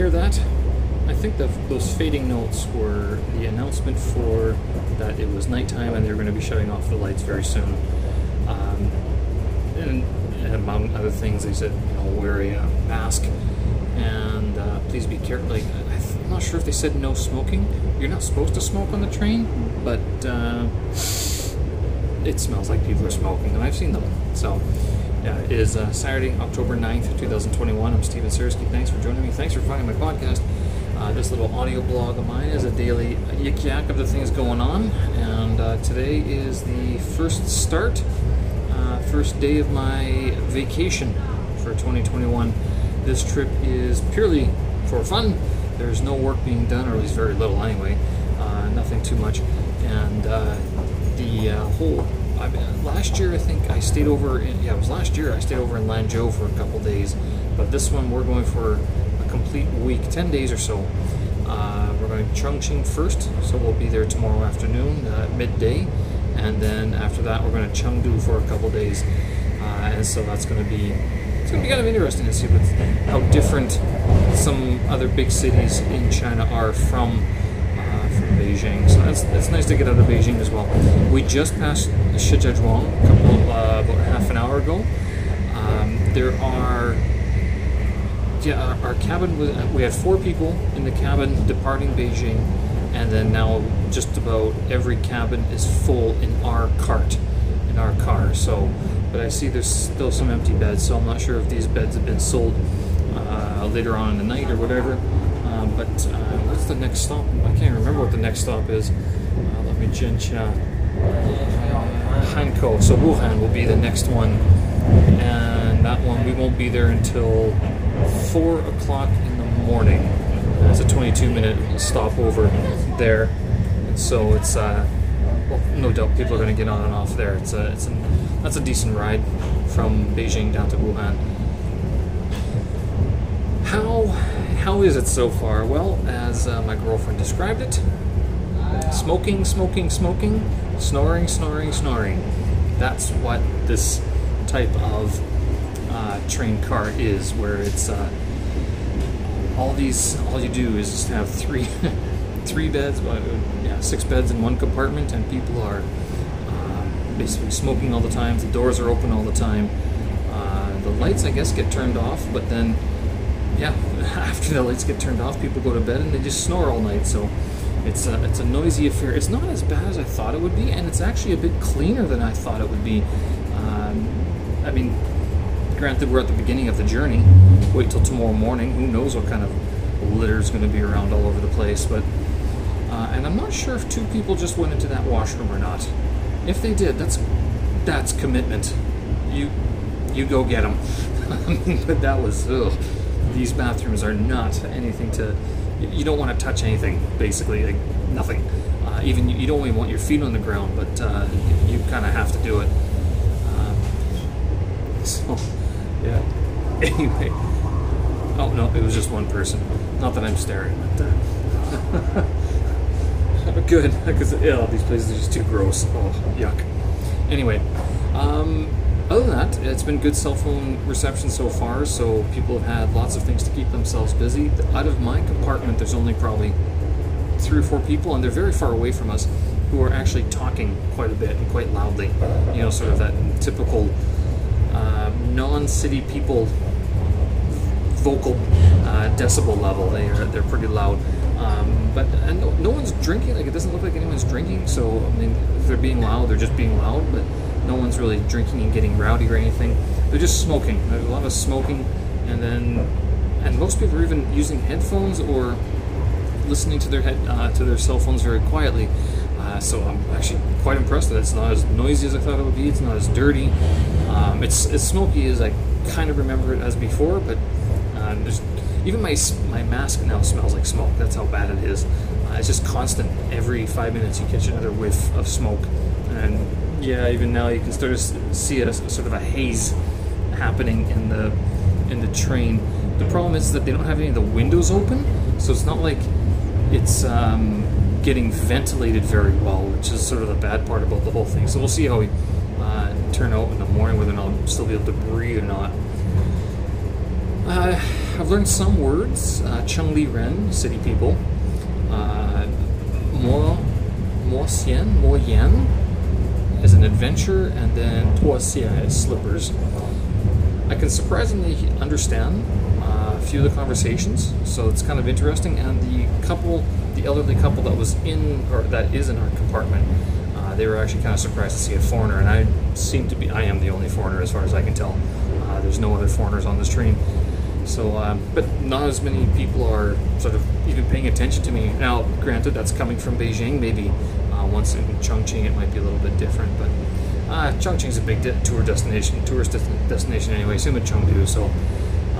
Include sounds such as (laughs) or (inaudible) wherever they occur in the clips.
hear that? I think the, those fading notes were the announcement for that it was nighttime and they were going to be shutting off the lights very soon. Um, and, and among other things, they said, you know, wear a uh, mask and uh, please be careful. Like, I'm not sure if they said no smoking. You're not supposed to smoke on the train, but uh, it smells like people are smoking, and I've seen them. So, yeah, it is uh, Saturday, October 9th, 2021. I'm Steven Sersky. Thanks for joining me. Thanks for finding my podcast. Uh, this little audio blog of mine is a daily yik yak of the things going on, and uh, today is the first start, uh, first day of my vacation for 2021. This trip is purely for fun. There's no work being done, or at least very little anyway. Uh, nothing too much. And uh, the whole I last year I think I stayed over. In, yeah, it was last year. I stayed over in Lanzhou for a couple days, but this one we're going for a complete week, ten days or so. Uh, we're going to Chongqing first, so we'll be there tomorrow afternoon, uh, midday, and then after that we're going to Chengdu for a couple days, uh, and so that's going to be it's going to be kind of interesting to see how different some other big cities in China are from Beijing. So that's nice to get out of Beijing as well. We just passed Shijiazhuang a couple uh, about half an hour ago. Um, there are yeah, our, our cabin was we had four people in the cabin departing Beijing, and then now just about every cabin is full in our cart, in our car. So but I see there's still some empty beds, so I'm not sure if these beds have been sold uh, later on in the night or whatever. Uh, but uh, what's the next stop? Can't remember what the next stop is. Uh, let me change. Uh, Hankou, so Wuhan will be the next one, and that one we won't be there until four o'clock in the morning. It's a 22-minute stopover there, and so it's uh, well, no doubt people are going to get on and off there. It's a, it's a, that's a decent ride from Beijing down to Wuhan. How, how is it so far? Well, as uh, my girlfriend described it, smoking, smoking, smoking, snoring, snoring, snoring. That's what this type of uh, train car is, where it's uh, all these, all you do is just have three. (laughs) three beds, uh, yeah, six beds in one compartment, and people are uh, basically smoking all the time. The doors are open all the time. Uh, the lights, I guess, get turned off, but then, yeah, (laughs) after the lights get turned off, people go to bed and they just snore all night. So it's a, it's a noisy affair. It's not as bad as I thought it would be, and it's actually a bit cleaner than I thought it would be. Um, I mean, granted, we're at the beginning of the journey. Wait till tomorrow morning. Who knows what kind of litter is going to be around all over the place, but uh, and I'm not sure if two people just went into that washroom or not. If they did, that's that's commitment. You you go get them. (laughs) but that was ugh. These bathrooms are not anything to. You don't want to touch anything, basically, like nothing. Uh, even you, don't even want your feet on the ground, but uh, you, you kind of have to do it. Um, (laughs) so, yeah. (laughs) Anyway. Oh no, it was just one person. Not that I'm staring, but. Uh, (laughs) good because yeah, these places are just too gross. Oh, yuck. Anyway, um, other than that, it's been good cell phone reception so far. So people have had lots of things to keep themselves busy. Out of my compartment, there's only probably three or four people, and they're very far away from us, who are actually talking quite a bit and quite loudly. You know, sort of that typical uh, non-city people vocal uh, decibel level. They are they're pretty loud. Um, but and no, no, one's drinking. Like it doesn't look like anyone's drinking. So I mean, if they're being loud, they're just being loud. But no one's really drinking and getting rowdy or anything. They're just smoking. There's a lot of smoking, and then and most people are even using headphones or listening to their head uh, to their cell phones very quietly. Uh, so I'm actually quite impressed that it's not as noisy as I thought it would be. It's not as dirty. Um, it's as smoky as I kind of remember it as before, but uh, even my my mask now smells like smoke. That's how bad it is. Uh, it's just constant. Every five minutes, you catch another whiff of smoke, and yeah, even now you can start to see a, sort of a haze happening in the in the train. The problem is that they don't have any of the windows open, so it's not like it's um, getting ventilated very well, which is sort of the bad part about the whole thing. So we'll see how we uh, turn out in the morning, whether or not I'll still be able to breathe or not. Uh, I've learned some words. Uh, Chung Li Ren, city people. Uh, Mo, Mo Xian, Mo Yan is an adventure, and then Tuo Xia is slippers. I can surprisingly understand uh, a few of the conversations, so it's kind of interesting. And the couple, the elderly couple that was in, or that is in our compartment, uh, they were actually kind of surprised to see a foreigner, and I seem to be, I am the only foreigner as far as I can tell. Uh, there's no other foreigners on this train. So, um, but not as many people are sort of even paying attention to me. Now, granted, that's coming from Beijing. Maybe once in Chongqing, it might be a little bit different. But uh, Chongqing's a big de- tour destination, tourist destination anyway. Same with Chengdu, so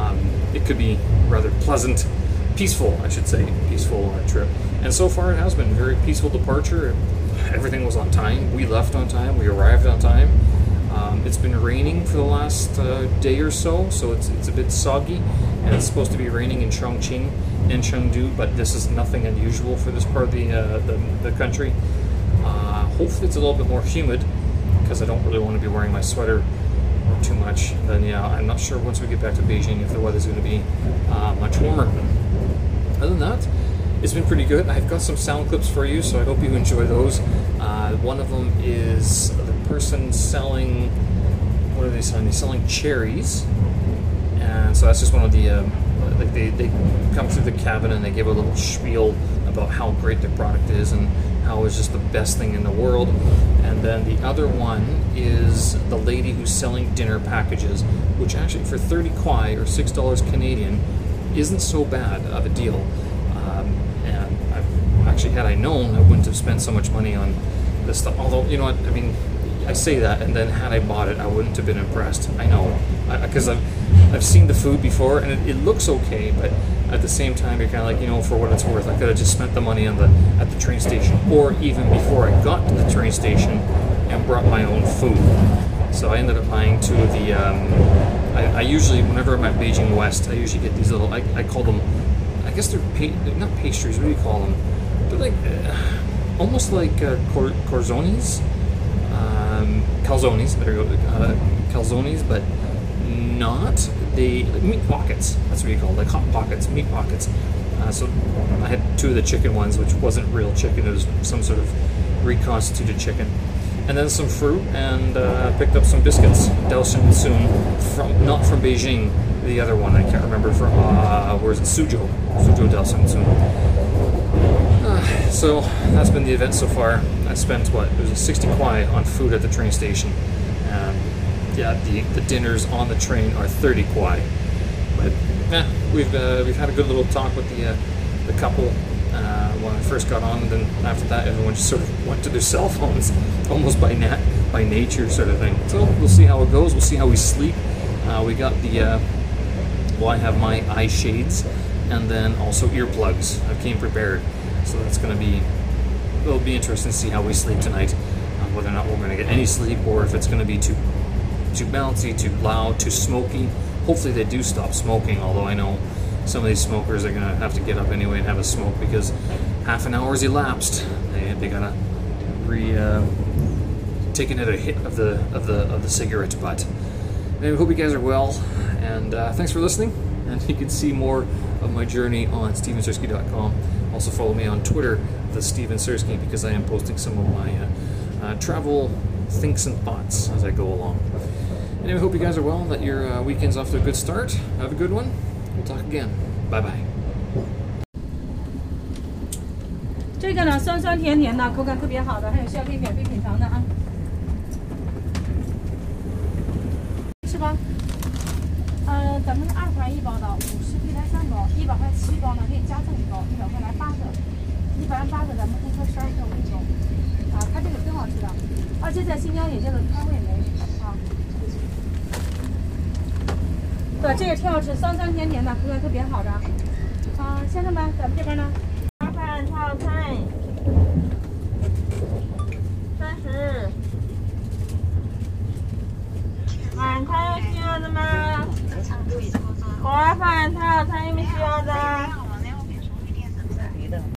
um, it could be rather pleasant, peaceful, I should say, peaceful uh, trip. And so far, it has been a very peaceful departure. Everything was on time. We left on time. We arrived on time. Um, it's been raining for the last uh, day or so, so it's, it's a bit soggy, and it's supposed to be raining in Chongqing and Chengdu, but this is nothing unusual for this part of the, uh, the, the, country. Uh, hopefully it's a little bit more humid, because I don't really want to be wearing my sweater too much. Then yeah, I'm not sure once we get back to Beijing if the weather's going to be uh, much warmer. Other than that, it's been pretty good. I've got some sound clips for you, so I hope you enjoy those. Uh, one of them is the person selling, what are they selling? They're selling cherries. And so that's just one of the, um, like they, they come through the cabin and they give a little spiel about how great their product is and how it's just the best thing in the world. And then the other one is the lady who's selling dinner packages, which actually for 30 kwai or $6 Canadian isn't so bad of a deal um, And actually, had I known, I wouldn't have spent so much money on this stuff. Although, you know what, I mean, I say that, and then had I bought it, I wouldn't have been impressed. I know, because I've I've seen the food before, and it, it, looks okay, but at the same time, you're kind of like, you know, for what it's worth, I could have just spent the money on the at the train station, or even before I got to the train station, and brought my own food. So I ended up buying two of the. Um, I, I, usually, whenever I'm at Beijing West, I usually get these little. I, I call them. I guess they're pa- not pastries. What do you call them? they're like uh, almost like uh, cor- corzonis, um, calzones. There you go, uh, calzones, but not the meat pockets. That's what you call it, like hot pockets, meat pockets. Uh, so I had two of the chicken ones, which wasn't real chicken; it was some sort of reconstituted chicken. And then some fruit, and uh, picked up some biscuits, Daoxiangcun, from not from Beijing, the other one I can't remember from uh, where's it? Suzhou, Suzhou Daoxiangcun so that's been the event so far. I spent what it was 60 kwai on food at the train station. Yeah, the, the dinners on the train are 30 kwai. But yeah, we've uh, we've had a good little talk with the uh, the couple uh, when I first got on, and then after that, everyone just sort of went to their (laughs) cell phones, almost by nat by nature sort of thing. So we'll see how it goes. We'll see how we sleep. Uh, we got the uh, well, I have my eye shades and then also earplugs. I came prepared. So that's going to be, it'll be interesting to see how we sleep tonight, uh, whether or not we're going to get any sleep or if it's going to be too, too bouncy, too loud, too smoky. Hopefully they do stop smoking, although I know some of these smokers are to have to get up anyway and have a smoke because half an hour's elapsed. They, they got to re, uh, take another hit of the, of the, of the cigarette butt. Anyway, hope you guys are well, and uh, thanks for listening. And you can see more of my journey on stevensersky.com. Also follow me on Twitter, the Steven Sersky, because I am posting some of my uh, uh, travel thinks and thoughts as I go along. Anyway, hope you guys are well, that your uh, weekend's off to a good start. Have a good one. We'll talk again. Bye bye. 这个呢，酸酸甜甜的，口感特别好的，还有需要可以免费品尝的啊。是吧？呃，咱们是二十块一包的，五十可以来三包，一百块七包呢，给你加赠一包，一百块来八个，一百八个咱们顾客十二块五一包。啊，它这个挺好吃的，而且在新疆也叫做川味梅 对，这个挺好吃，酸酸甜甜的，口感特别好的。啊，先生们，咱们这边呢？麻烦套餐，三十。晚餐有需要的吗？盒饭套餐有没有需要的？